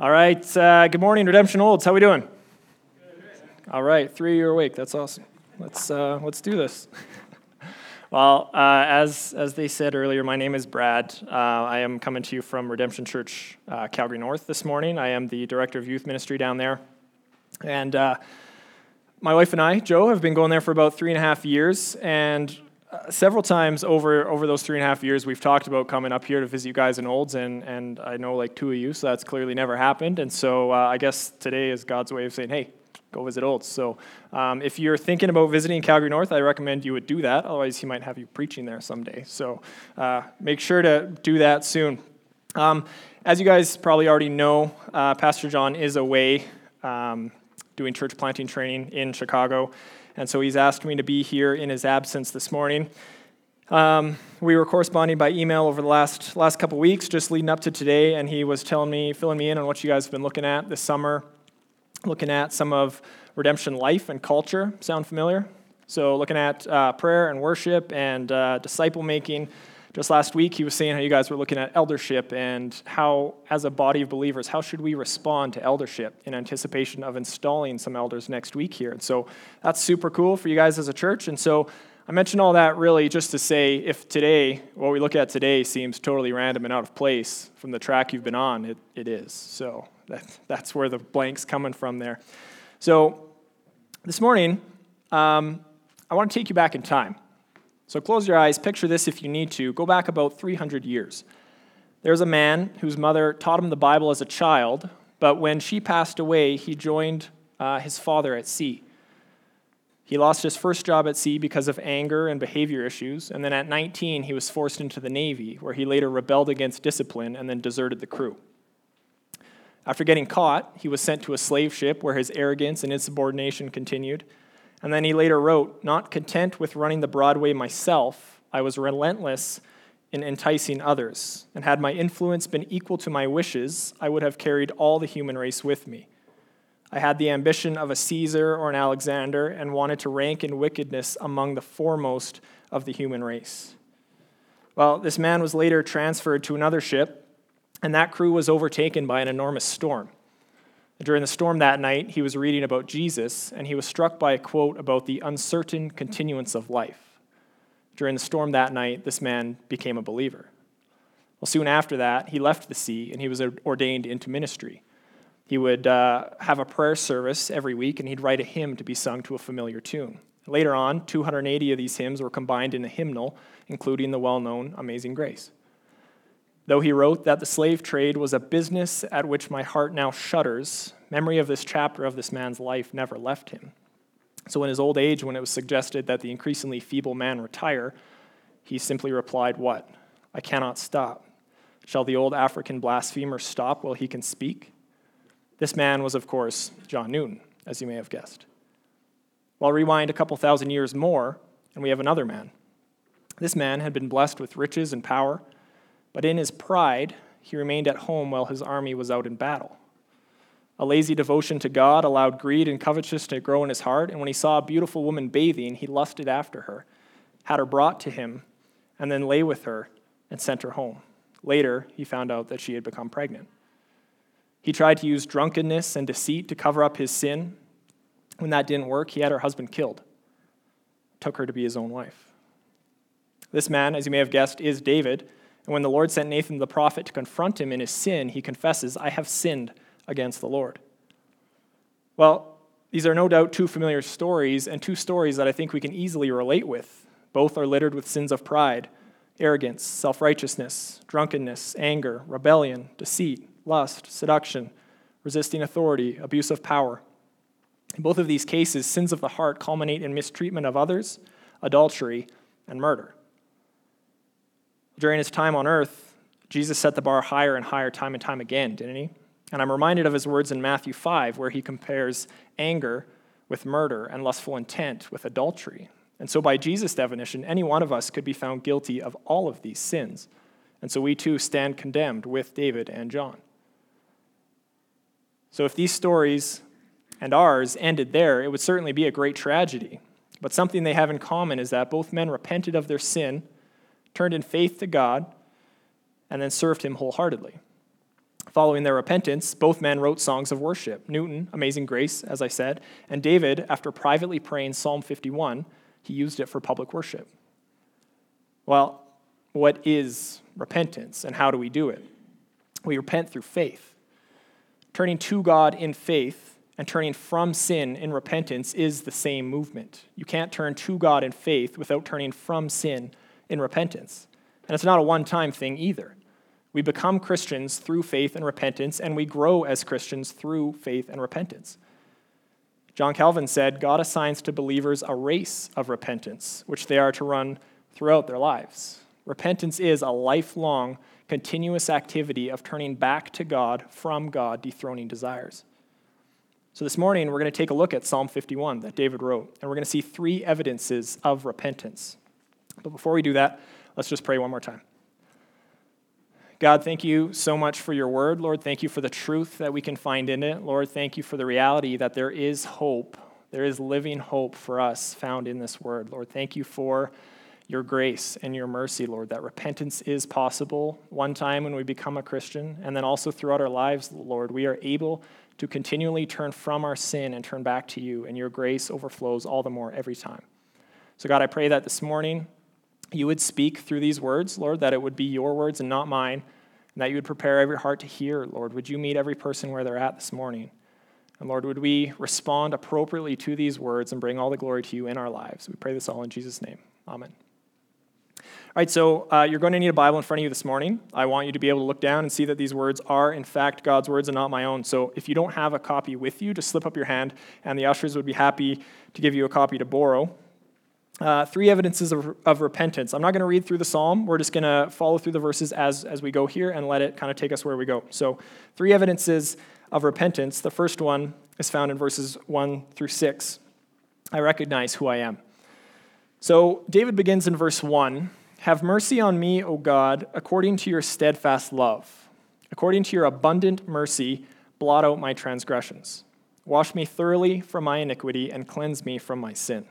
All right. Uh, good morning, Redemption Olds. How we doing? All right. Three you're awake. That's awesome. Let's uh, let's do this. well, uh, as as they said earlier, my name is Brad. Uh, I am coming to you from Redemption Church, uh, Calgary North this morning. I am the director of youth ministry down there, and uh, my wife and I, Joe, have been going there for about three and a half years, and several times over over those three and a half years, we've talked about coming up here to visit you guys in Olds, and and I know like two of you, so that's clearly never happened. And so uh, I guess today is God's way of saying, hey, go visit Olds. So um, if you're thinking about visiting Calgary North, I recommend you would do that. Otherwise, he might have you preaching there someday. So uh, make sure to do that soon. Um, as you guys probably already know, uh, Pastor John is away um, doing church planting training in Chicago. And so he's asked me to be here in his absence this morning. Um, we were corresponding by email over the last last couple weeks, just leading up to today, and he was telling me, filling me in on what you guys have been looking at this summer, looking at some of redemption life and culture. Sound familiar? So, looking at uh, prayer and worship and uh, disciple making just last week, he was saying how you guys were looking at eldership and how, as a body of believers, how should we respond to eldership in anticipation of installing some elders next week here. And so that's super cool for you guys as a church. And so I mentioned all that really just to say if today, what we look at today seems totally random and out of place from the track you've been on, it, it is. So that, that's where the blank's coming from there. So this morning, um, I want to take you back in time. So close your eyes, picture this if you need to. Go back about 300 years. There's a man whose mother taught him the Bible as a child, but when she passed away, he joined uh, his father at sea. He lost his first job at sea because of anger and behavior issues, and then at 19, he was forced into the Navy, where he later rebelled against discipline and then deserted the crew. After getting caught, he was sent to a slave ship where his arrogance and insubordination continued. And then he later wrote, Not content with running the Broadway myself, I was relentless in enticing others. And had my influence been equal to my wishes, I would have carried all the human race with me. I had the ambition of a Caesar or an Alexander and wanted to rank in wickedness among the foremost of the human race. Well, this man was later transferred to another ship, and that crew was overtaken by an enormous storm. During the storm that night, he was reading about Jesus, and he was struck by a quote about the uncertain continuance of life. During the storm that night, this man became a believer. Well, soon after that, he left the sea and he was ordained into ministry. He would uh, have a prayer service every week, and he'd write a hymn to be sung to a familiar tune. Later on, 280 of these hymns were combined in a hymnal, including the well known Amazing Grace. Though he wrote that the slave trade was a business at which my heart now shudders, memory of this chapter of this man's life never left him. So, in his old age, when it was suggested that the increasingly feeble man retire, he simply replied, What? I cannot stop. Shall the old African blasphemer stop while he can speak? This man was, of course, John Newton, as you may have guessed. Well, rewind a couple thousand years more, and we have another man. This man had been blessed with riches and power but in his pride, he remained at home while his army was out in battle. A lazy devotion to God allowed greed and covetousness to grow in his heart, and when he saw a beautiful woman bathing, he lusted after her, had her brought to him, and then lay with her and sent her home. Later, he found out that she had become pregnant. He tried to use drunkenness and deceit to cover up his sin. When that didn't work, he had her husband killed, took her to be his own wife. This man, as you may have guessed, is David and when the Lord sent Nathan the prophet to confront him in his sin, he confesses, I have sinned against the Lord. Well, these are no doubt two familiar stories, and two stories that I think we can easily relate with. Both are littered with sins of pride, arrogance, self righteousness, drunkenness, anger, rebellion, deceit, lust, seduction, resisting authority, abuse of power. In both of these cases, sins of the heart culminate in mistreatment of others, adultery, and murder. During his time on earth, Jesus set the bar higher and higher time and time again, didn't he? And I'm reminded of his words in Matthew 5, where he compares anger with murder and lustful intent with adultery. And so, by Jesus' definition, any one of us could be found guilty of all of these sins. And so, we too stand condemned with David and John. So, if these stories and ours ended there, it would certainly be a great tragedy. But something they have in common is that both men repented of their sin turned in faith to God, and then served him wholeheartedly. Following their repentance, both men wrote songs of worship. Newton, Amazing Grace, as I said, and David, after privately praying Psalm 51, he used it for public worship. Well, what is repentance and how do we do it? We repent through faith. Turning to God in faith and turning from sin in repentance is the same movement. You can't turn to God in faith without turning from sin in repentance. And it's not a one time thing either. We become Christians through faith and repentance, and we grow as Christians through faith and repentance. John Calvin said, God assigns to believers a race of repentance, which they are to run throughout their lives. Repentance is a lifelong, continuous activity of turning back to God from God, dethroning desires. So this morning, we're going to take a look at Psalm 51 that David wrote, and we're going to see three evidences of repentance. But before we do that, let's just pray one more time. God, thank you so much for your word. Lord, thank you for the truth that we can find in it. Lord, thank you for the reality that there is hope. There is living hope for us found in this word. Lord, thank you for your grace and your mercy, Lord, that repentance is possible one time when we become a Christian, and then also throughout our lives, Lord, we are able to continually turn from our sin and turn back to you, and your grace overflows all the more every time. So, God, I pray that this morning you would speak through these words, Lord, that it would be your words and not mine, and that you would prepare every heart to hear, Lord. Would you meet every person where they're at this morning? And Lord, would we respond appropriately to these words and bring all the glory to you in our lives? We pray this all in Jesus' name. Amen. All right, so uh, you're going to need a Bible in front of you this morning. I want you to be able to look down and see that these words are, in fact, God's words and not my own. So if you don't have a copy with you, just slip up your hand, and the ushers would be happy to give you a copy to borrow. Uh, three evidences of, of repentance. I'm not going to read through the psalm. We're just going to follow through the verses as, as we go here and let it kind of take us where we go. So, three evidences of repentance. The first one is found in verses 1 through 6. I recognize who I am. So, David begins in verse 1 have mercy on me, O God, according to your steadfast love. According to your abundant mercy, blot out my transgressions. Wash me thoroughly from my iniquity and cleanse me from my sin.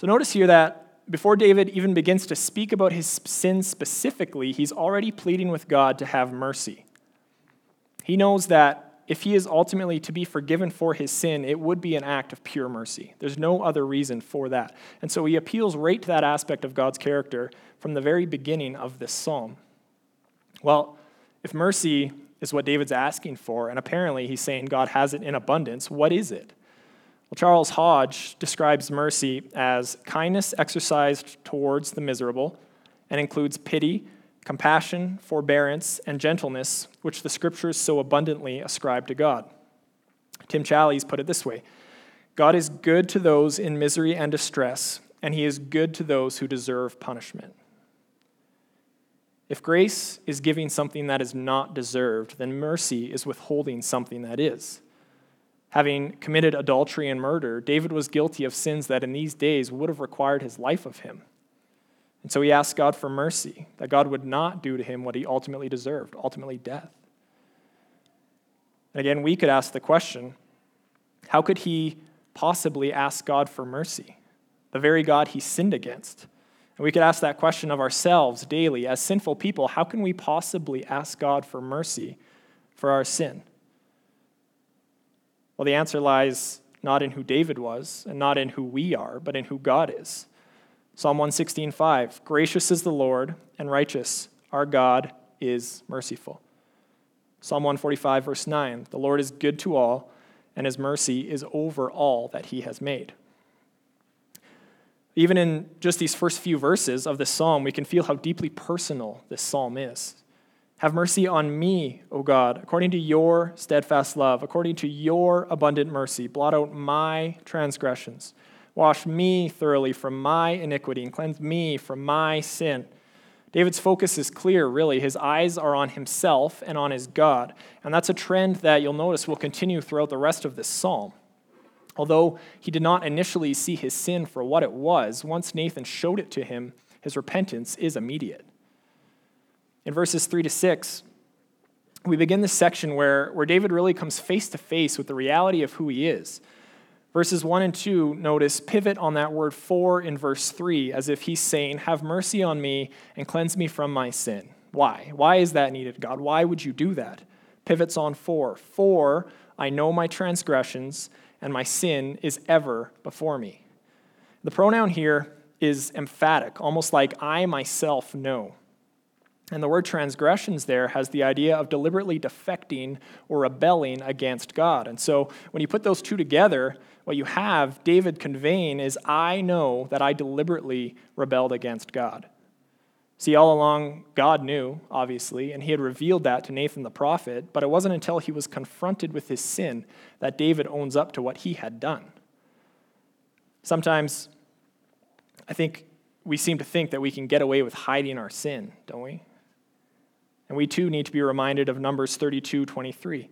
So notice here that before David even begins to speak about his sin specifically, he's already pleading with God to have mercy. He knows that if he is ultimately to be forgiven for his sin, it would be an act of pure mercy. There's no other reason for that. And so he appeals right to that aspect of God's character from the very beginning of this psalm. Well, if mercy is what David's asking for, and apparently he's saying God has it in abundance, what is it? Well, Charles Hodge describes mercy as kindness exercised towards the miserable and includes pity compassion, forbearance, and gentleness, which the scriptures so abundantly ascribe to God. Tim Challies put it this way God is good to those in misery and distress, and he is good to those who deserve punishment. If grace is giving something that is not deserved, then mercy is withholding something that is. Having committed adultery and murder, David was guilty of sins that in these days would have required his life of him. And so he asked God for mercy, that God would not do to him what he ultimately deserved, ultimately death. And again, we could ask the question how could he possibly ask God for mercy? The very God he sinned against. And we could ask that question of ourselves daily. As sinful people, how can we possibly ask God for mercy for our sin? Well, the answer lies not in who David was and not in who we are, but in who God is. Psalm 116:5 Gracious is the Lord and righteous. Our God is merciful. Psalm 145 verse 9 The Lord is good to all and his mercy is over all that he has made. Even in just these first few verses of this psalm, we can feel how deeply personal this psalm is. Have mercy on me, O God, according to your steadfast love, according to your abundant mercy. Blot out my transgressions. Wash me thoroughly from my iniquity and cleanse me from my sin. David's focus is clear, really. His eyes are on himself and on his God. And that's a trend that you'll notice will continue throughout the rest of this psalm. Although he did not initially see his sin for what it was, once Nathan showed it to him, his repentance is immediate. In verses 3 to 6, we begin this section where, where David really comes face to face with the reality of who he is. Verses 1 and 2, notice, pivot on that word for in verse 3, as if he's saying, Have mercy on me and cleanse me from my sin. Why? Why is that needed, God? Why would you do that? Pivots on for. For I know my transgressions, and my sin is ever before me. The pronoun here is emphatic, almost like I myself know. And the word transgressions there has the idea of deliberately defecting or rebelling against God. And so when you put those two together, what you have David conveying is I know that I deliberately rebelled against God. See, all along, God knew, obviously, and he had revealed that to Nathan the prophet, but it wasn't until he was confronted with his sin that David owns up to what he had done. Sometimes, I think we seem to think that we can get away with hiding our sin, don't we? And we too need to be reminded of Numbers 32 23.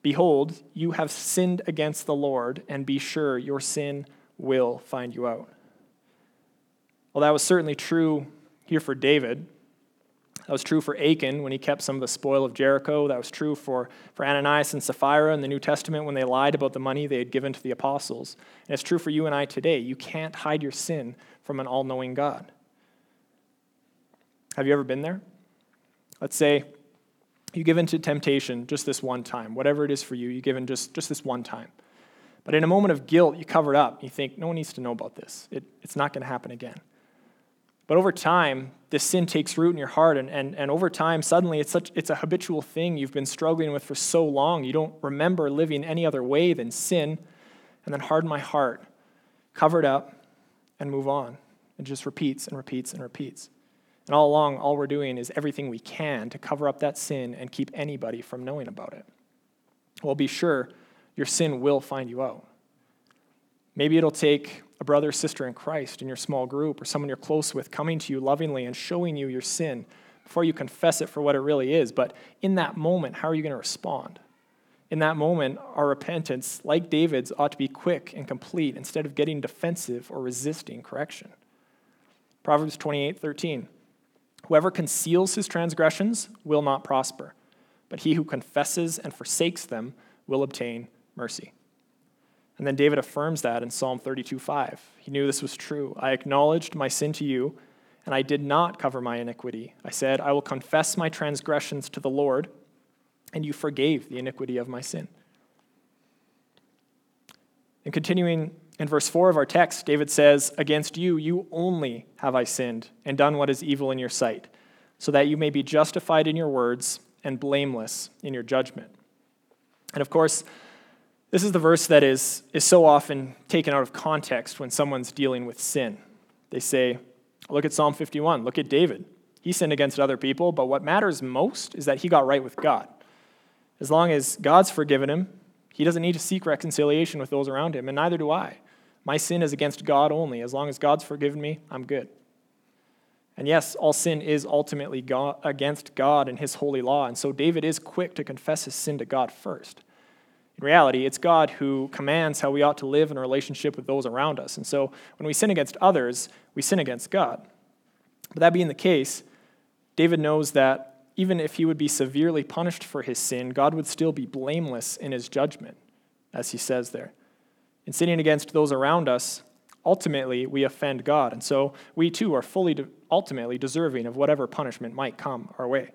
Behold, you have sinned against the Lord, and be sure your sin will find you out. Well, that was certainly true here for David. That was true for Achan when he kept some of the spoil of Jericho. That was true for, for Ananias and Sapphira in the New Testament when they lied about the money they had given to the apostles. And it's true for you and I today. You can't hide your sin from an all knowing God. Have you ever been there? Let's say you give in to temptation just this one time. Whatever it is for you, you give in just, just this one time. But in a moment of guilt, you cover it up. You think, no one needs to know about this. It, it's not going to happen again. But over time, this sin takes root in your heart, and, and, and over time, suddenly it's, such, it's a habitual thing you've been struggling with for so long. You don't remember living any other way than sin, and then harden my heart, cover it up, and move on. It just repeats and repeats and repeats. And all along, all we're doing is everything we can to cover up that sin and keep anybody from knowing about it. Well, be sure your sin will find you out. Maybe it'll take a brother or sister in Christ in your small group or someone you're close with coming to you lovingly and showing you your sin before you confess it for what it really is. But in that moment, how are you going to respond? In that moment, our repentance, like David's, ought to be quick and complete instead of getting defensive or resisting correction. Proverbs 28 13. Whoever conceals his transgressions will not prosper, but he who confesses and forsakes them will obtain mercy. And then David affirms that in Psalm 32 5. He knew this was true. I acknowledged my sin to you, and I did not cover my iniquity. I said, I will confess my transgressions to the Lord, and you forgave the iniquity of my sin. And continuing in verse 4 of our text, David says, Against you, you only have I sinned and done what is evil in your sight, so that you may be justified in your words and blameless in your judgment. And of course, this is the verse that is, is so often taken out of context when someone's dealing with sin. They say, look at Psalm 51, look at David. He sinned against other people, but what matters most is that he got right with God. As long as God's forgiven him, he doesn't need to seek reconciliation with those around him, and neither do I. My sin is against God only. As long as God's forgiven me, I'm good. And yes, all sin is ultimately God, against God and his holy law, and so David is quick to confess his sin to God first. In reality, it's God who commands how we ought to live in a relationship with those around us. And so when we sin against others, we sin against God. But that being the case, David knows that even if he would be severely punished for his sin, God would still be blameless in his judgment, as he says there. In sinning against those around us, ultimately we offend God. And so we too are fully, ultimately deserving of whatever punishment might come our way.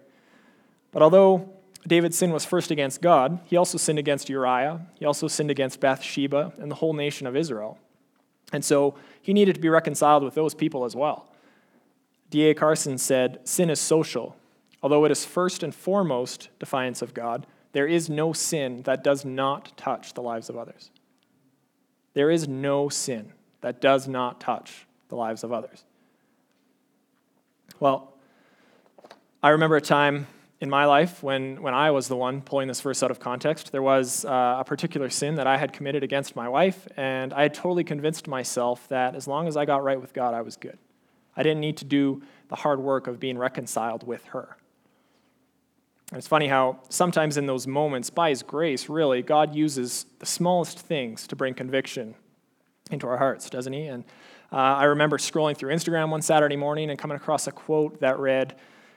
But although David's sin was first against God. He also sinned against Uriah. He also sinned against Bathsheba and the whole nation of Israel. And so he needed to be reconciled with those people as well. D.A. Carson said Sin is social. Although it is first and foremost defiance of God, there is no sin that does not touch the lives of others. There is no sin that does not touch the lives of others. Well, I remember a time in my life, when, when I was the one pulling this verse out of context, there was uh, a particular sin that I had committed against my wife, and I had totally convinced myself that as long as I got right with God, I was good. I didn't need to do the hard work of being reconciled with her. It's funny how sometimes in those moments, by His grace, really, God uses the smallest things to bring conviction into our hearts, doesn't He? And uh, I remember scrolling through Instagram one Saturday morning and coming across a quote that read,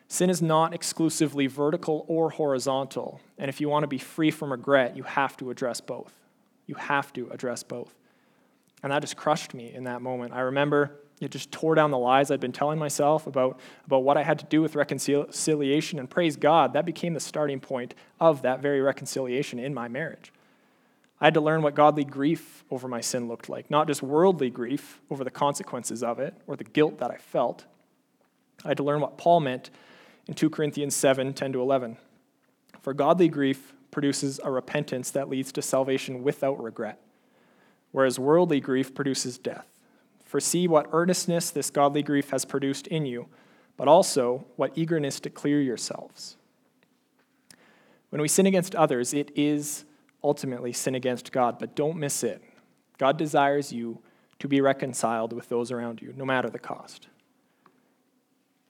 Sin is not exclusively vertical or horizontal. And if you want to be free from regret, you have to address both. You have to address both. And that just crushed me in that moment. I remember It just tore down the lies I'd been telling myself about, about what I had to do with reconciliation. And praise God, that became the starting point of that very reconciliation in my marriage. I had to learn what godly grief over my sin looked like, not just worldly grief over the consequences of it or the guilt that I felt. I had to learn what Paul meant in 2 Corinthians 7 10 to 11. For godly grief produces a repentance that leads to salvation without regret, whereas worldly grief produces death. For see what earnestness this godly grief has produced in you, but also what eagerness to clear yourselves. When we sin against others, it is ultimately sin against God, but don't miss it. God desires you to be reconciled with those around you, no matter the cost.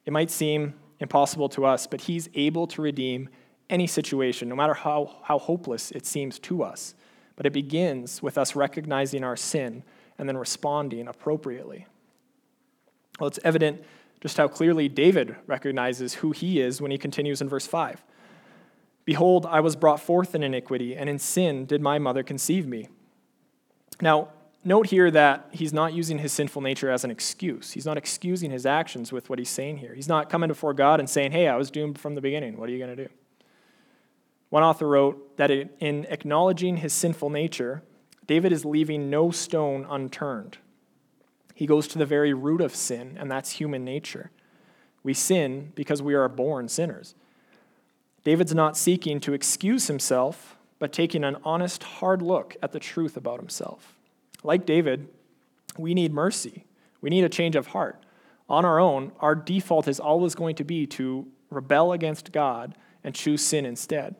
It might seem impossible to us, but He's able to redeem any situation, no matter how, how hopeless it seems to us. But it begins with us recognizing our sin and then responding appropriately. Well, it's evident just how clearly David recognizes who he is when he continues in verse 5. Behold, I was brought forth in iniquity, and in sin did my mother conceive me. Now, note here that he's not using his sinful nature as an excuse. He's not excusing his actions with what he's saying here. He's not coming before God and saying, Hey, I was doomed from the beginning. What are you going to do? One author wrote that in acknowledging his sinful nature, David is leaving no stone unturned. He goes to the very root of sin, and that's human nature. We sin because we are born sinners. David's not seeking to excuse himself, but taking an honest, hard look at the truth about himself. Like David, we need mercy. We need a change of heart. On our own, our default is always going to be to rebel against God and choose sin instead.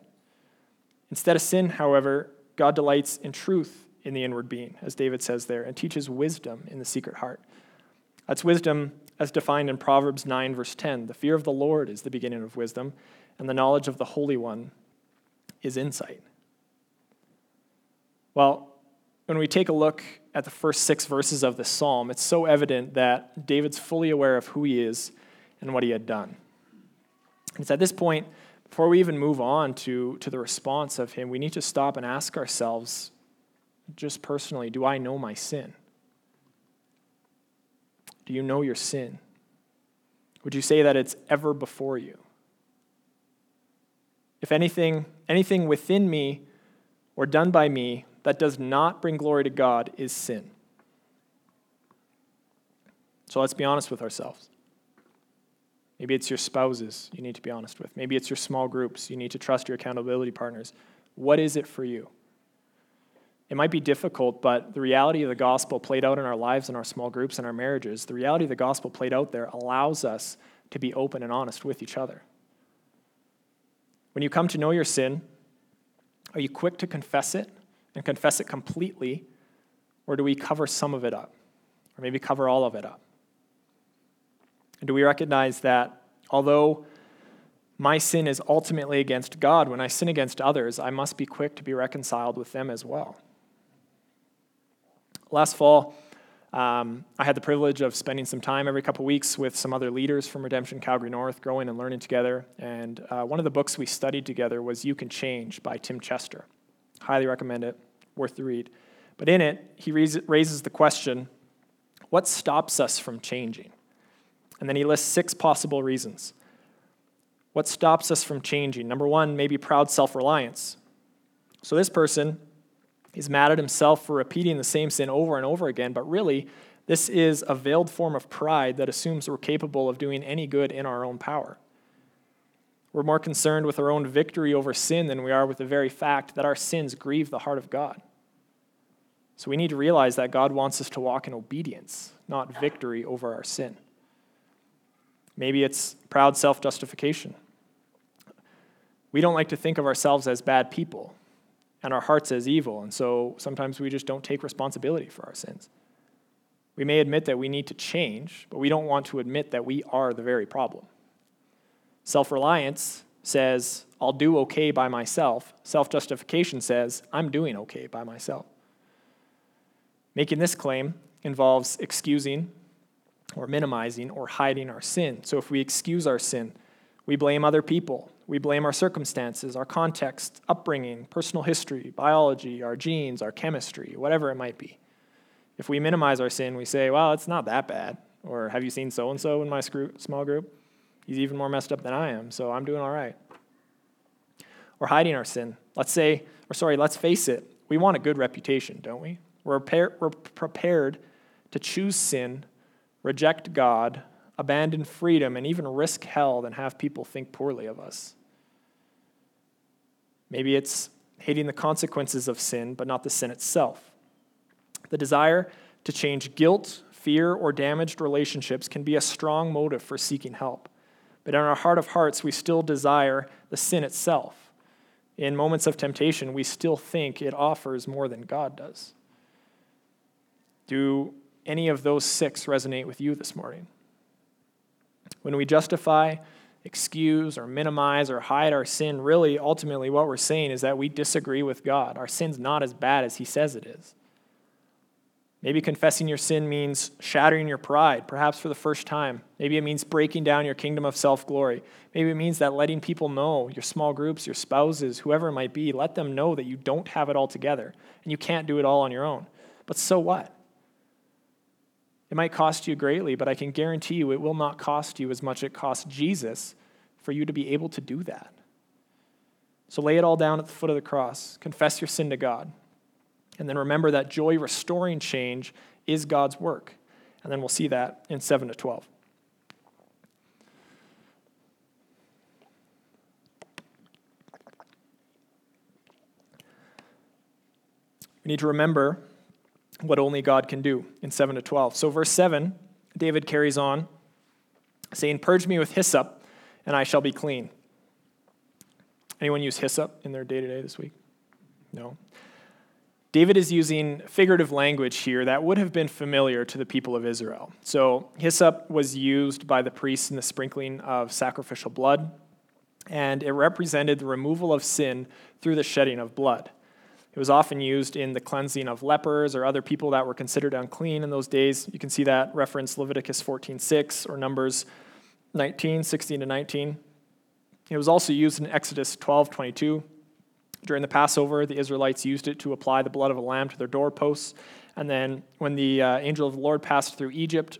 Instead of sin, however, God delights in truth in the inward being, as David says there, and teaches wisdom in the secret heart. That's wisdom as defined in Proverbs 9, verse 10. The fear of the Lord is the beginning of wisdom, and the knowledge of the Holy One is insight. Well, when we take a look at the first six verses of this psalm, it's so evident that David's fully aware of who he is and what he had done. It's at this point, before we even move on to, to the response of him, we need to stop and ask ourselves just personally, do I know my sin? Do you know your sin? Would you say that it's ever before you? If anything, anything within me or done by me that does not bring glory to God is sin. So let's be honest with ourselves. Maybe it's your spouses you need to be honest with. Maybe it's your small groups. You need to trust your accountability partners. What is it for you? It might be difficult, but the reality of the gospel played out in our lives, in our small groups, in our marriages, the reality of the gospel played out there allows us to be open and honest with each other. When you come to know your sin, are you quick to confess it and confess it completely, or do we cover some of it up? Or maybe cover all of it up? And do we recognize that although my sin is ultimately against God, when I sin against others, I must be quick to be reconciled with them as well? Last fall, um, I had the privilege of spending some time every couple weeks with some other leaders from Redemption Calgary North, growing and learning together. And uh, one of the books we studied together was You Can Change by Tim Chester. Highly recommend it, worth the read. But in it, he raises the question what stops us from changing? And then he lists six possible reasons. What stops us from changing? Number one, maybe proud self reliance. So this person He's mad at himself for repeating the same sin over and over again, but really, this is a veiled form of pride that assumes we're capable of doing any good in our own power. We're more concerned with our own victory over sin than we are with the very fact that our sins grieve the heart of God. So we need to realize that God wants us to walk in obedience, not victory over our sin. Maybe it's proud self justification. We don't like to think of ourselves as bad people and our hearts as evil. And so sometimes we just don't take responsibility for our sins. We may admit that we need to change, but we don't want to admit that we are the very problem. Self reliance says, I'll do okay by myself. Self justification says, I'm doing okay by myself. Making this claim involves excusing or minimizing or hiding our sin. So if we excuse our sin, we blame other people we blame our circumstances, our context, upbringing, personal history, biology, our genes, our chemistry, whatever it might be. If we minimize our sin, we say, well, it's not that bad. Or have you seen so and so in my small group? He's even more messed up than I am, so I'm doing all right. Or hiding our sin. Let's say, or sorry, let's face it, we want a good reputation, don't we? We're, we're prepared to choose sin, reject God, abandon freedom, and even risk hell than have people think poorly of us. Maybe it's hating the consequences of sin, but not the sin itself. The desire to change guilt, fear, or damaged relationships can be a strong motive for seeking help. But in our heart of hearts, we still desire the sin itself. In moments of temptation, we still think it offers more than God does. Do any of those six resonate with you this morning? When we justify, excuse, or minimize, or hide our sin, really, ultimately, what we're saying is that we disagree with God. Our sin's not as bad as He says it is. Maybe confessing your sin means shattering your pride, perhaps for the first time. Maybe it means breaking down your kingdom of self glory. Maybe it means that letting people know, your small groups, your spouses, whoever it might be, let them know that you don't have it all together and you can't do it all on your own. But so what? It might cost you greatly, but I can guarantee you it will not cost you as much as it cost Jesus for you to be able to do that. So lay it all down at the foot of the cross. Confess your sin to God. And then remember that joy restoring change is God's work. And then we'll see that in 7 to 12. We need to remember what only God can do in 7 to 12. So, verse 7, David carries on, saying, Purge me with hyssop, and I shall be clean. Anyone use hyssop in their day to day this week? No. David is using figurative language here that would have been familiar to the people of Israel. So, hyssop was used by the priests in the sprinkling of sacrificial blood, and it represented the removal of sin through the shedding of blood. It was often used in the cleansing of lepers or other people that were considered unclean in those days. You can see that reference Leviticus 14:6 or Numbers 19, 16 to 19. It was also used in Exodus 12:22 during the Passover, the Israelites used it to apply the blood of a lamb to their doorposts. And then when the uh, angel of the Lord passed through Egypt,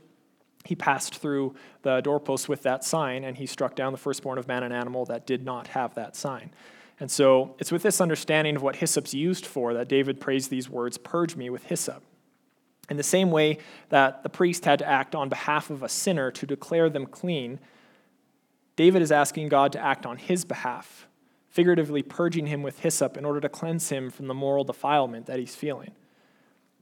he passed through the doorposts with that sign, and he struck down the firstborn of man and animal that did not have that sign. And so it's with this understanding of what hyssop's used for that David prays these words Purge me with hyssop. In the same way that the priest had to act on behalf of a sinner to declare them clean, David is asking God to act on his behalf figuratively purging him with hyssop in order to cleanse him from the moral defilement that he's feeling.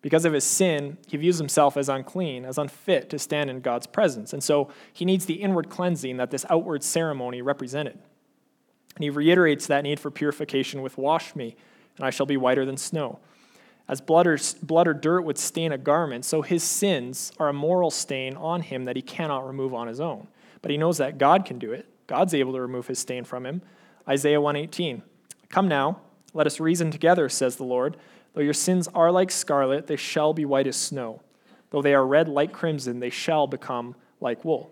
Because of his sin, he views himself as unclean, as unfit to stand in God's presence. And so he needs the inward cleansing that this outward ceremony represented. And he reiterates that need for purification with wash me, and I shall be whiter than snow. As blood or, blood or dirt would stain a garment, so his sins are a moral stain on him that he cannot remove on his own. But he knows that God can do it. God's able to remove his stain from him. Isaiah 118. Come now, let us reason together, says the Lord. Though your sins are like scarlet, they shall be white as snow. Though they are red like crimson, they shall become like wool.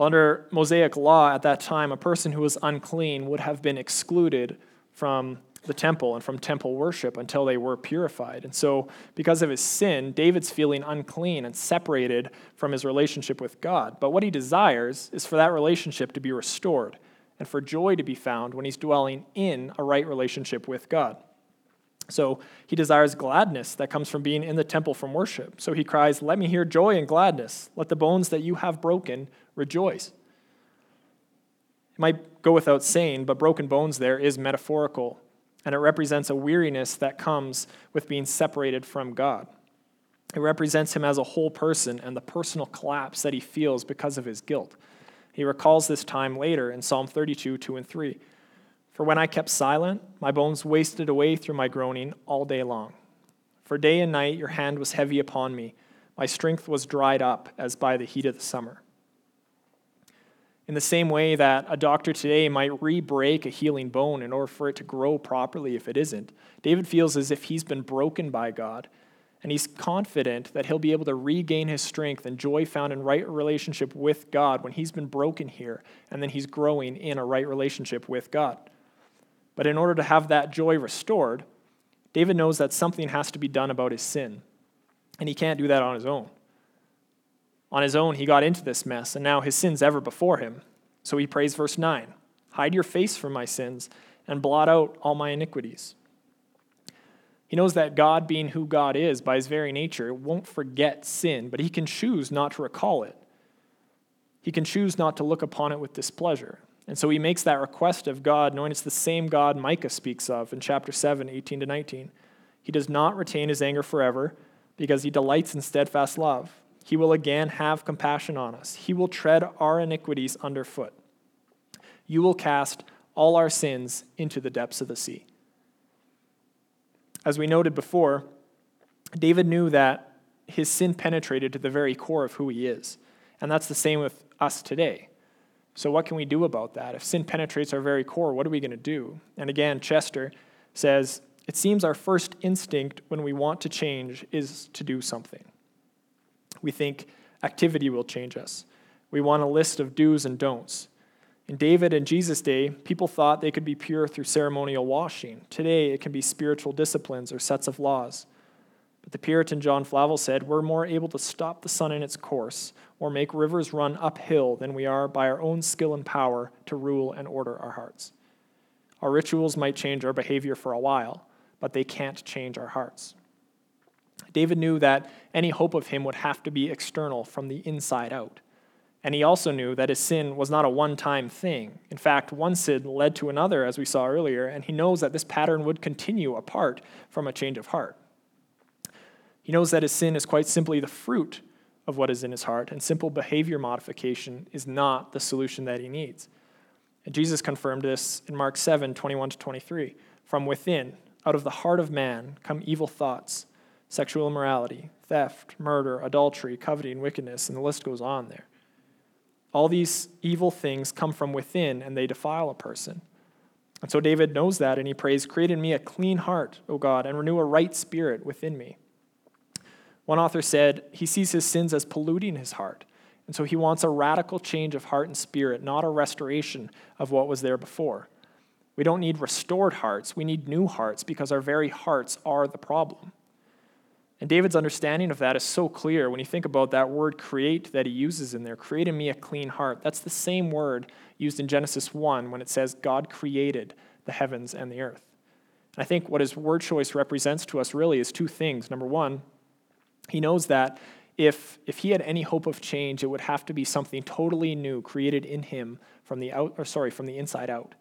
Under Mosaic law at that time, a person who was unclean would have been excluded from the temple and from temple worship until they were purified. And so, because of his sin, David's feeling unclean and separated from his relationship with God. But what he desires is for that relationship to be restored and for joy to be found when he's dwelling in a right relationship with God. So he desires gladness that comes from being in the temple from worship. So he cries, Let me hear joy and gladness. Let the bones that you have broken rejoice. It might go without saying, but broken bones there is metaphorical, and it represents a weariness that comes with being separated from God. It represents him as a whole person and the personal collapse that he feels because of his guilt. He recalls this time later in Psalm 32, 2 and 3. For when I kept silent, my bones wasted away through my groaning all day long. For day and night your hand was heavy upon me. My strength was dried up as by the heat of the summer. In the same way that a doctor today might re break a healing bone in order for it to grow properly if it isn't, David feels as if he's been broken by God and he's confident that he'll be able to regain his strength and joy found in right relationship with God when he's been broken here, and then he's growing in a right relationship with God. But in order to have that joy restored, David knows that something has to be done about his sin, and he can't do that on his own. On his own, he got into this mess, and now his sin's ever before him. So he prays, verse 9 Hide your face from my sins and blot out all my iniquities. He knows that God, being who God is by his very nature, won't forget sin, but he can choose not to recall it. He can choose not to look upon it with displeasure. And so he makes that request of God, knowing it's the same God Micah speaks of in chapter 7, 18 to 19. He does not retain his anger forever because he delights in steadfast love. He will again have compassion on us. He will tread our iniquities underfoot. You will cast all our sins into the depths of the sea. As we noted before, David knew that his sin penetrated to the very core of who he is. And that's the same with us today. So, what can we do about that? If sin penetrates our very core, what are we going to do? And again, Chester says, It seems our first instinct when we want to change is to do something. We think activity will change us. We want a list of do's and don'ts. In David and Jesus' day, people thought they could be pure through ceremonial washing. Today, it can be spiritual disciplines or sets of laws. But the Puritan John Flavel said, We're more able to stop the sun in its course or make rivers run uphill than we are by our own skill and power to rule and order our hearts. Our rituals might change our behavior for a while, but they can't change our hearts. David knew that any hope of him would have to be external from the inside out. And he also knew that his sin was not a one time thing. In fact, one sin led to another, as we saw earlier, and he knows that this pattern would continue apart from a change of heart. He knows that his sin is quite simply the fruit of what is in his heart, and simple behavior modification is not the solution that he needs. And Jesus confirmed this in Mark 7 21 to 23. From within, out of the heart of man, come evil thoughts, sexual immorality, theft, murder, adultery, coveting, wickedness, and the list goes on there. All these evil things come from within and they defile a person. And so David knows that and he prays, Create in me a clean heart, O God, and renew a right spirit within me. One author said he sees his sins as polluting his heart. And so he wants a radical change of heart and spirit, not a restoration of what was there before. We don't need restored hearts, we need new hearts because our very hearts are the problem. And David's understanding of that is so clear when you think about that word create that he uses in there create in me a clean heart. That's the same word used in Genesis 1 when it says God created the heavens and the earth. And I think what his word choice represents to us really is two things. Number one, he knows that if, if he had any hope of change, it would have to be something totally new created in him from the out or sorry, from the inside out.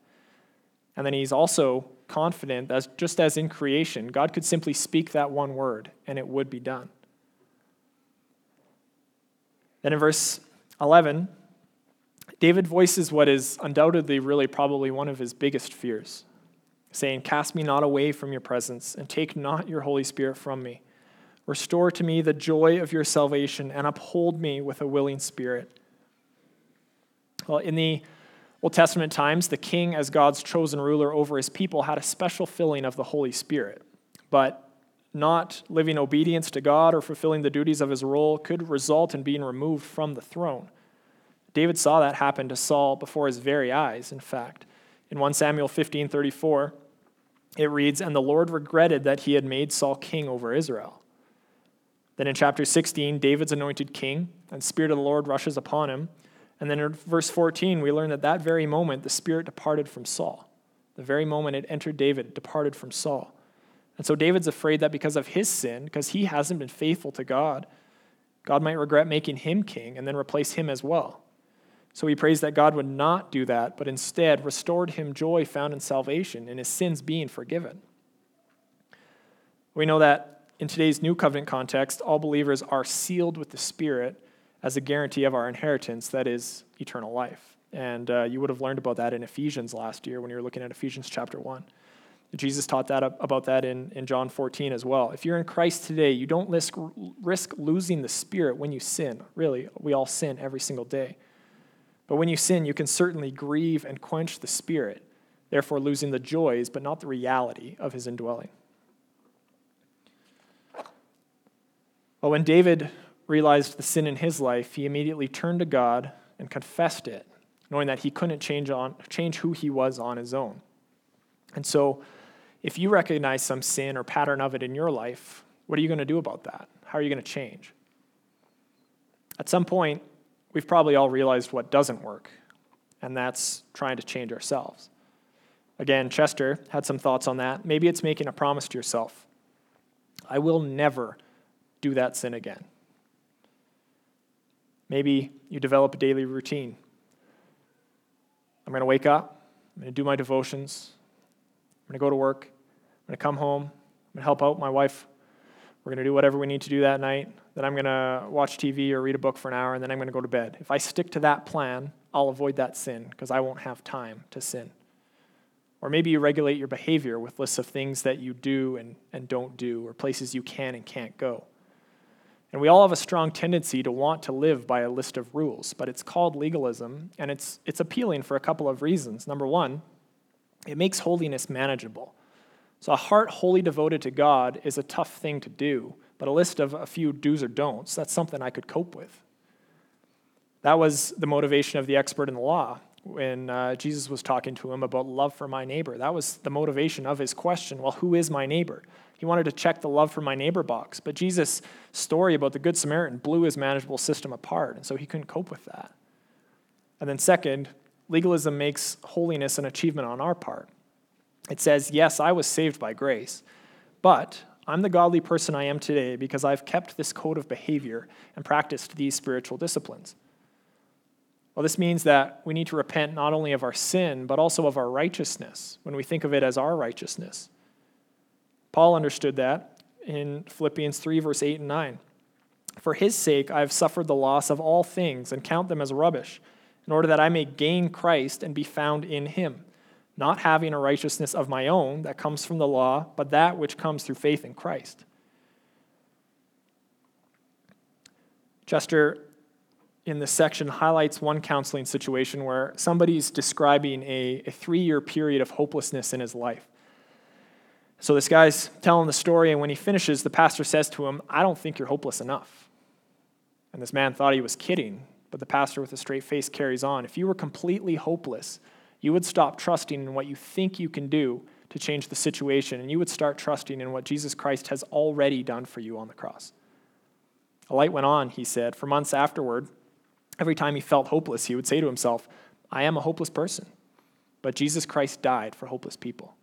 And then he's also confident that just as in creation, God could simply speak that one word and it would be done. Then in verse 11, David voices what is undoubtedly, really, probably one of his biggest fears, saying, Cast me not away from your presence, and take not your Holy Spirit from me. Restore to me the joy of your salvation, and uphold me with a willing spirit. Well, in the Old Testament times, the king, as God's chosen ruler over his people, had a special filling of the Holy Spirit. But not living obedience to God or fulfilling the duties of his role could result in being removed from the throne. David saw that happen to Saul before his very eyes, in fact. In 1 Samuel 15 34, it reads, And the Lord regretted that he had made Saul king over Israel. Then in chapter 16, David's anointed king, and Spirit of the Lord rushes upon him. And then in verse 14, we learn that that very moment the Spirit departed from Saul. The very moment it entered David, it departed from Saul. And so David's afraid that because of his sin, because he hasn't been faithful to God, God might regret making him king and then replace him as well. So he prays that God would not do that, but instead restored him joy found in salvation and his sins being forgiven. We know that in today's new covenant context, all believers are sealed with the Spirit as a guarantee of our inheritance, that is eternal life. And uh, you would have learned about that in Ephesians last year when you were looking at Ephesians chapter 1. Jesus taught that about that in, in John 14 as well. If you're in Christ today, you don't risk, risk losing the Spirit when you sin. Really, we all sin every single day. But when you sin, you can certainly grieve and quench the Spirit, therefore losing the joys, but not the reality of his indwelling. Well, when David realized the sin in his life, he immediately turned to God and confessed it, knowing that he couldn't change, on, change who he was on his own. And so, if you recognize some sin or pattern of it in your life, what are you going to do about that? How are you going to change? At some point, we've probably all realized what doesn't work, and that's trying to change ourselves. Again, Chester had some thoughts on that. Maybe it's making a promise to yourself I will never do that sin again. Maybe you develop a daily routine. I'm going to wake up, I'm going to do my devotions, I'm going to go to work, I'm going to come home, I'm going to help out my wife. We're going to do whatever we need to do that night. Then I'm going to watch TV or read a book for an hour, and then I'm going to go to bed. If I stick to that plan, I'll avoid that sin because I won't have time to sin. Or maybe you regulate your behavior with lists of things that you do and, and don't do, or places you can and can't go. And we all have a strong tendency to want to live by a list of rules, but it's called legalism, and it's, it's appealing for a couple of reasons. Number one, it makes holiness manageable. So, a heart wholly devoted to God is a tough thing to do, but a list of a few do's or don'ts, that's something I could cope with. That was the motivation of the expert in the law when uh, Jesus was talking to him about love for my neighbor. That was the motivation of his question well, who is my neighbor? He wanted to check the love for my neighbor box. But Jesus' story about the Good Samaritan blew his manageable system apart, and so he couldn't cope with that. And then, second, legalism makes holiness an achievement on our part. It says, Yes, I was saved by grace, but I'm the godly person I am today because I've kept this code of behavior and practiced these spiritual disciplines. Well, this means that we need to repent not only of our sin, but also of our righteousness when we think of it as our righteousness. Paul understood that in Philippians 3, verse 8 and 9. For his sake, I have suffered the loss of all things and count them as rubbish, in order that I may gain Christ and be found in him, not having a righteousness of my own that comes from the law, but that which comes through faith in Christ. Chester, in this section, highlights one counseling situation where somebody's describing a, a three year period of hopelessness in his life. So this guy's telling the story, and when he finishes, the pastor says to him, I don't think you're hopeless enough. And this man thought he was kidding, but the pastor with a straight face carries on. If you were completely hopeless, you would stop trusting in what you think you can do to change the situation, and you would start trusting in what Jesus Christ has already done for you on the cross. A light went on, he said. For months afterward, every time he felt hopeless, he would say to himself, I am a hopeless person, but Jesus Christ died for hopeless people.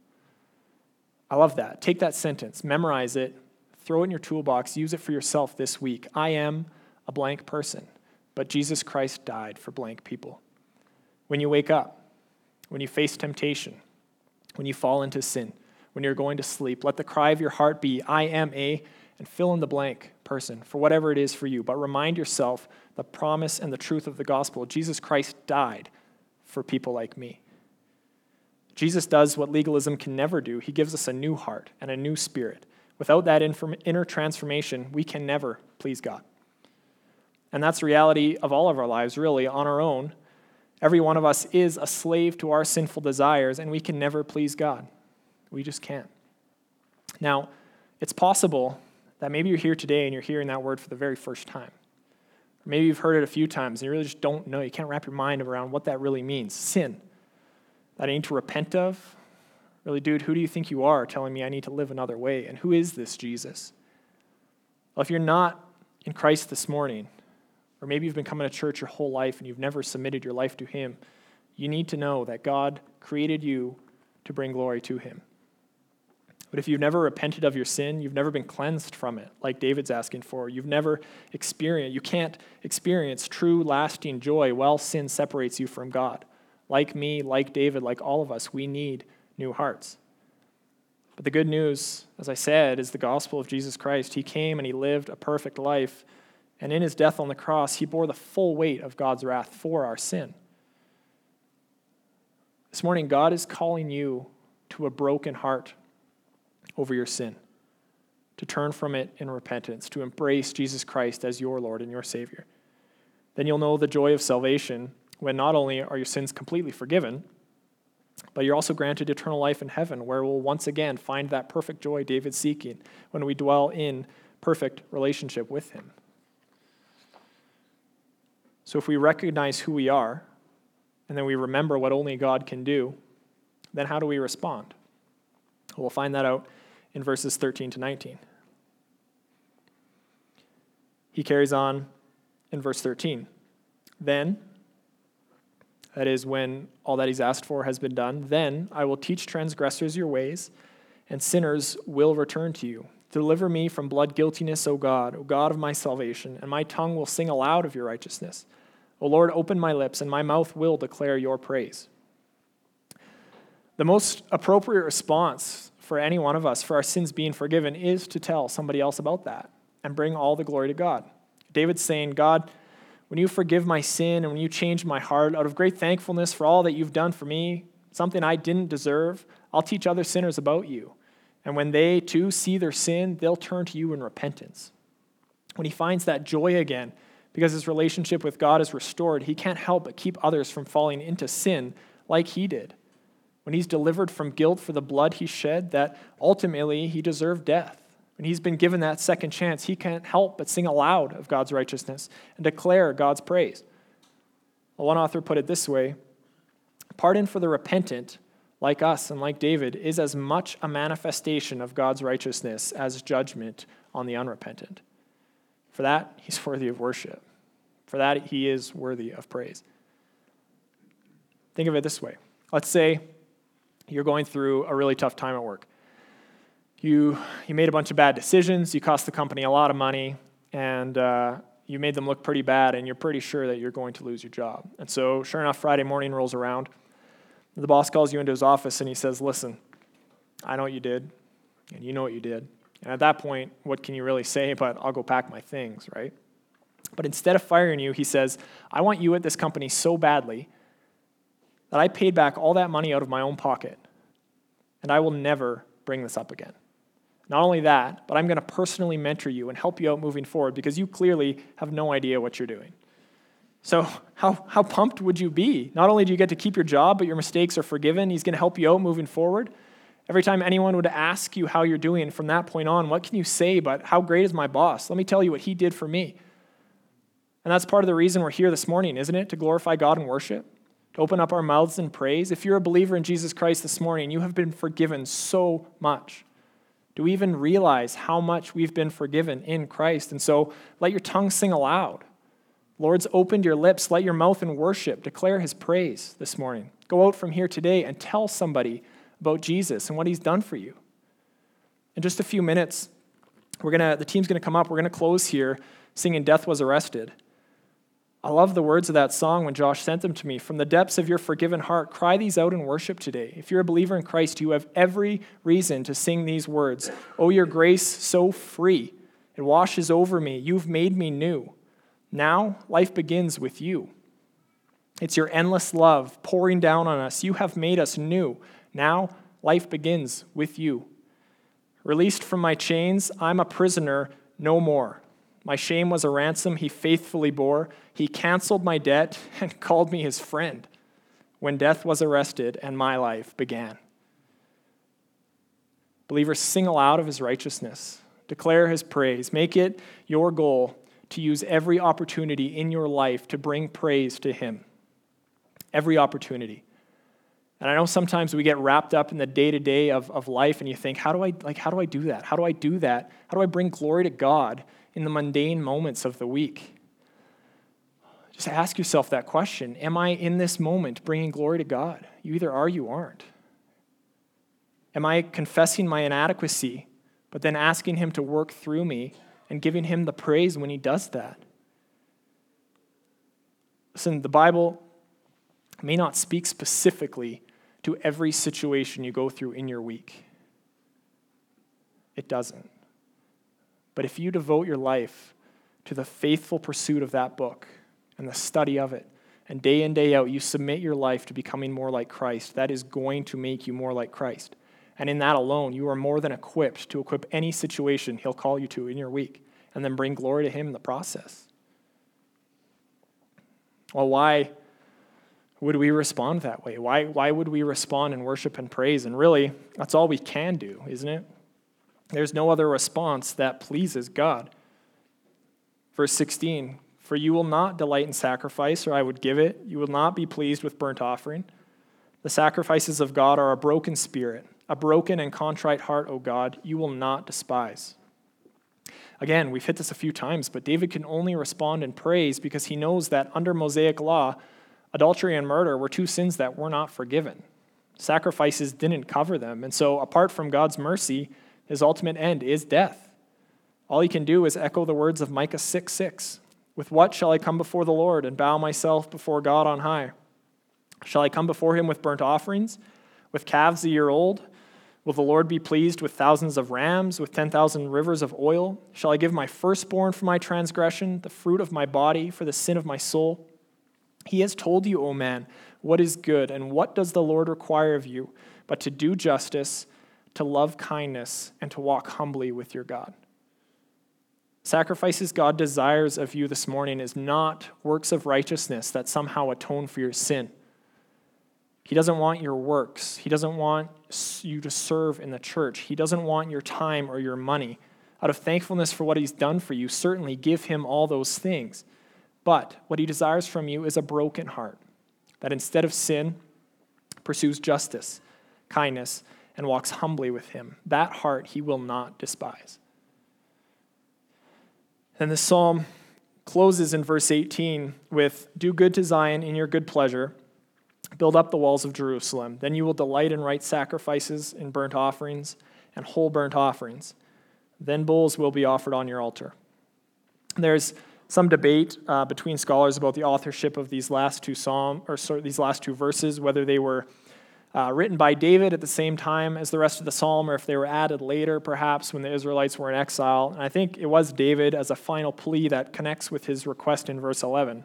I love that. Take that sentence, memorize it, throw it in your toolbox, use it for yourself this week. I am a blank person, but Jesus Christ died for blank people. When you wake up, when you face temptation, when you fall into sin, when you're going to sleep, let the cry of your heart be, I am a, and fill in the blank person for whatever it is for you. But remind yourself the promise and the truth of the gospel. Jesus Christ died for people like me. Jesus does what legalism can never do. He gives us a new heart and a new spirit. Without that inner transformation, we can never please God. And that's the reality of all of our lives, really, on our own. Every one of us is a slave to our sinful desires, and we can never please God. We just can't. Now, it's possible that maybe you're here today and you're hearing that word for the very first time. Or maybe you've heard it a few times and you really just don't know. You can't wrap your mind around what that really means. Sin that I need to repent of? Really, dude, who do you think you are telling me I need to live another way? And who is this Jesus? Well, if you're not in Christ this morning, or maybe you've been coming to church your whole life and you've never submitted your life to Him, you need to know that God created you to bring glory to Him. But if you've never repented of your sin, you've never been cleansed from it, like David's asking for, you've never experienced, you can't experience true, lasting joy while sin separates you from God. Like me, like David, like all of us, we need new hearts. But the good news, as I said, is the gospel of Jesus Christ. He came and he lived a perfect life, and in his death on the cross, he bore the full weight of God's wrath for our sin. This morning, God is calling you to a broken heart over your sin, to turn from it in repentance, to embrace Jesus Christ as your Lord and your Savior. Then you'll know the joy of salvation when not only are your sins completely forgiven, but you're also granted eternal life in heaven, where we'll once again find that perfect joy David's seeking when we dwell in perfect relationship with Him. So, if we recognize who we are, and then we remember what only God can do, then how do we respond? We'll find that out in verses 13 to 19. He carries on in verse 13. Then, that is when all that he's asked for has been done, then I will teach transgressors your ways, and sinners will return to you. Deliver me from blood guiltiness, O God, O God of my salvation, and my tongue will sing aloud of your righteousness. O Lord, open my lips, and my mouth will declare your praise. The most appropriate response for any one of us for our sins being forgiven is to tell somebody else about that and bring all the glory to God. David's saying, God, when you forgive my sin and when you change my heart out of great thankfulness for all that you've done for me, something I didn't deserve, I'll teach other sinners about you. And when they too see their sin, they'll turn to you in repentance. When he finds that joy again, because his relationship with God is restored, he can't help but keep others from falling into sin like he did. When he's delivered from guilt for the blood he shed, that ultimately he deserved death. When he's been given that second chance, he can't help but sing aloud of God's righteousness and declare God's praise. One author put it this way Pardon for the repentant like us and like David, is as much a manifestation of God's righteousness as judgment on the unrepentant. For that, he's worthy of worship. For that, he is worthy of praise. Think of it this way let's say you're going through a really tough time at work. You, you made a bunch of bad decisions, you cost the company a lot of money, and uh, you made them look pretty bad, and you're pretty sure that you're going to lose your job. And so, sure enough, Friday morning rolls around the boss calls you into his office and he says, Listen, I know what you did, and you know what you did. And at that point, what can you really say but I'll go pack my things, right? But instead of firing you, he says, I want you at this company so badly that I paid back all that money out of my own pocket, and I will never bring this up again. Not only that, but I'm going to personally mentor you and help you out moving forward because you clearly have no idea what you're doing. So, how, how pumped would you be? Not only do you get to keep your job, but your mistakes are forgiven. He's going to help you out moving forward. Every time anyone would ask you how you're doing from that point on, what can you say but how great is my boss? Let me tell you what he did for me. And that's part of the reason we're here this morning, isn't it? To glorify God and worship, to open up our mouths in praise. If you're a believer in Jesus Christ this morning, you have been forgiven so much. Do we even realize how much we've been forgiven in Christ? And so let your tongue sing aloud. Lord's opened your lips. Let your mouth in worship declare his praise this morning. Go out from here today and tell somebody about Jesus and what he's done for you. In just a few minutes, we're gonna, the team's to come up. We're to close here singing Death Was Arrested. I love the words of that song when Josh sent them to me. From the depths of your forgiven heart, cry these out in worship today. If you're a believer in Christ, you have every reason to sing these words. Oh, your grace so free. It washes over me. You've made me new. Now, life begins with you. It's your endless love pouring down on us. You have made us new. Now, life begins with you. Released from my chains, I'm a prisoner no more. My shame was a ransom he faithfully bore. He canceled my debt and called me his friend when death was arrested and my life began. Believers, sing aloud of his righteousness, declare his praise, make it your goal to use every opportunity in your life to bring praise to Him. Every opportunity. And I know sometimes we get wrapped up in the day to day of life and you think, how do I like how do I do that? How do I do that? How do I bring glory to God in the mundane moments of the week? Just ask yourself that question. Am I in this moment bringing glory to God? You either are, you aren't. Am I confessing my inadequacy, but then asking Him to work through me and giving him the praise when he does that. Listen, the Bible may not speak specifically to every situation you go through in your week. It doesn't. But if you devote your life to the faithful pursuit of that book and the study of it, and day in, day out, you submit your life to becoming more like Christ, that is going to make you more like Christ. And in that alone, you are more than equipped to equip any situation He'll call you to in your week and then bring glory to Him in the process. Well, why would we respond that way? Why, why would we respond in worship and praise? And really, that's all we can do, isn't it? There's no other response that pleases God. Verse 16 For you will not delight in sacrifice, or I would give it. You will not be pleased with burnt offering. The sacrifices of God are a broken spirit a broken and contrite heart, O God, you will not despise. Again, we've hit this a few times, but David can only respond in praise because he knows that under Mosaic law, adultery and murder were two sins that were not forgiven. Sacrifices didn't cover them. And so, apart from God's mercy, his ultimate end is death. All he can do is echo the words of Micah 6 6. With what shall I come before the Lord and bow myself before God on high? Shall I come before him with burnt offerings, with calves a year old? Will the Lord be pleased with thousands of rams, with 10,000 rivers of oil? Shall I give my firstborn for my transgression, the fruit of my body for the sin of my soul? He has told you, O man, what is good, and what does the Lord require of you, but to do justice, to love kindness, and to walk humbly with your God. Sacrifices God desires of you this morning is not works of righteousness that somehow atone for your sin. He doesn't want your works. He doesn't want you to serve in the church. He doesn't want your time or your money. Out of thankfulness for what he's done for you, certainly give him all those things. But what he desires from you is a broken heart that instead of sin, pursues justice, kindness, and walks humbly with him. That heart he will not despise. And the psalm closes in verse 18 with Do good to Zion in your good pleasure Build up the walls of Jerusalem. Then you will delight in right sacrifices, in burnt offerings, and whole burnt offerings. Then bulls will be offered on your altar. There's some debate uh, between scholars about the authorship of these last two psalm or sorry, these last two verses, whether they were uh, written by David at the same time as the rest of the psalm, or if they were added later, perhaps when the Israelites were in exile. And I think it was David as a final plea that connects with his request in verse 11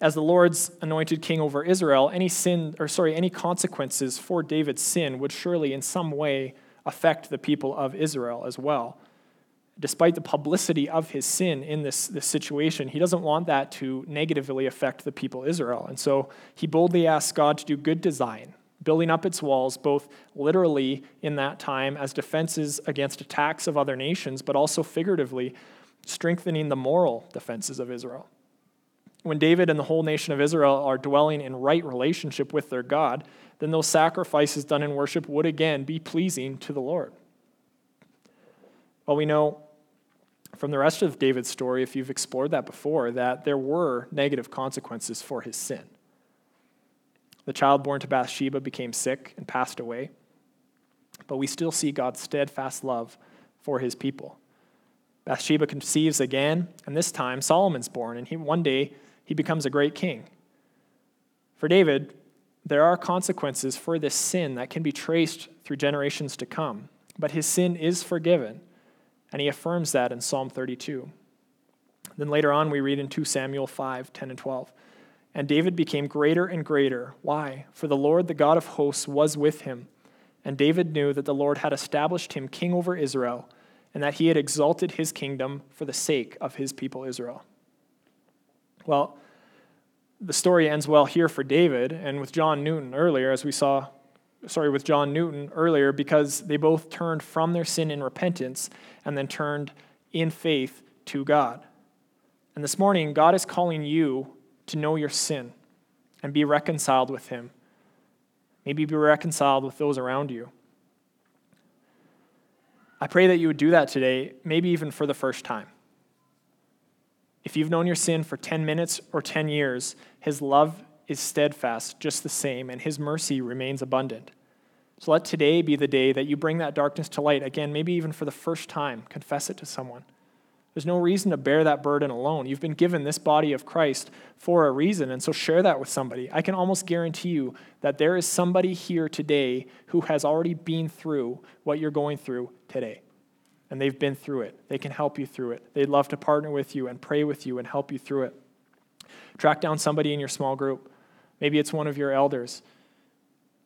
as the Lord's anointed king over Israel, any sin, or sorry, any consequences for David's sin would surely in some way affect the people of Israel as well. Despite the publicity of his sin in this, this situation, he doesn't want that to negatively affect the people of Israel. And so he boldly asks God to do good to Zion, building up its walls, both literally in that time as defenses against attacks of other nations, but also figuratively strengthening the moral defenses of Israel when David and the whole nation of Israel are dwelling in right relationship with their God, then those sacrifices done in worship would again be pleasing to the Lord. Well, we know from the rest of David's story, if you've explored that before, that there were negative consequences for his sin. The child born to Bathsheba became sick and passed away, but we still see God's steadfast love for his people. Bathsheba conceives again, and this time Solomon's born, and he one day he becomes a great king. For David, there are consequences for this sin that can be traced through generations to come, but his sin is forgiven, and he affirms that in Psalm 32. Then later on, we read in 2 Samuel 5 10 and 12. And David became greater and greater. Why? For the Lord, the God of hosts, was with him. And David knew that the Lord had established him king over Israel, and that he had exalted his kingdom for the sake of his people Israel. Well, the story ends well here for David and with John Newton earlier, as we saw, sorry, with John Newton earlier, because they both turned from their sin in repentance and then turned in faith to God. And this morning, God is calling you to know your sin and be reconciled with Him. Maybe be reconciled with those around you. I pray that you would do that today, maybe even for the first time. If you've known your sin for 10 minutes or 10 years, his love is steadfast just the same, and his mercy remains abundant. So let today be the day that you bring that darkness to light. Again, maybe even for the first time, confess it to someone. There's no reason to bear that burden alone. You've been given this body of Christ for a reason, and so share that with somebody. I can almost guarantee you that there is somebody here today who has already been through what you're going through today and they've been through it. They can help you through it. They'd love to partner with you and pray with you and help you through it. Track down somebody in your small group. Maybe it's one of your elders.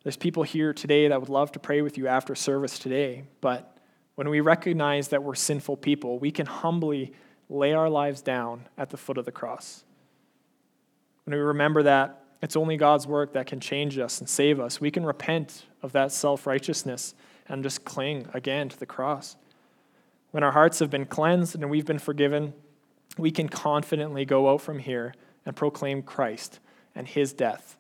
There's people here today that would love to pray with you after service today, but when we recognize that we're sinful people, we can humbly lay our lives down at the foot of the cross. When we remember that it's only God's work that can change us and save us, we can repent of that self righteousness and just cling again to the cross. When our hearts have been cleansed and we've been forgiven, we can confidently go out from here and proclaim Christ and his death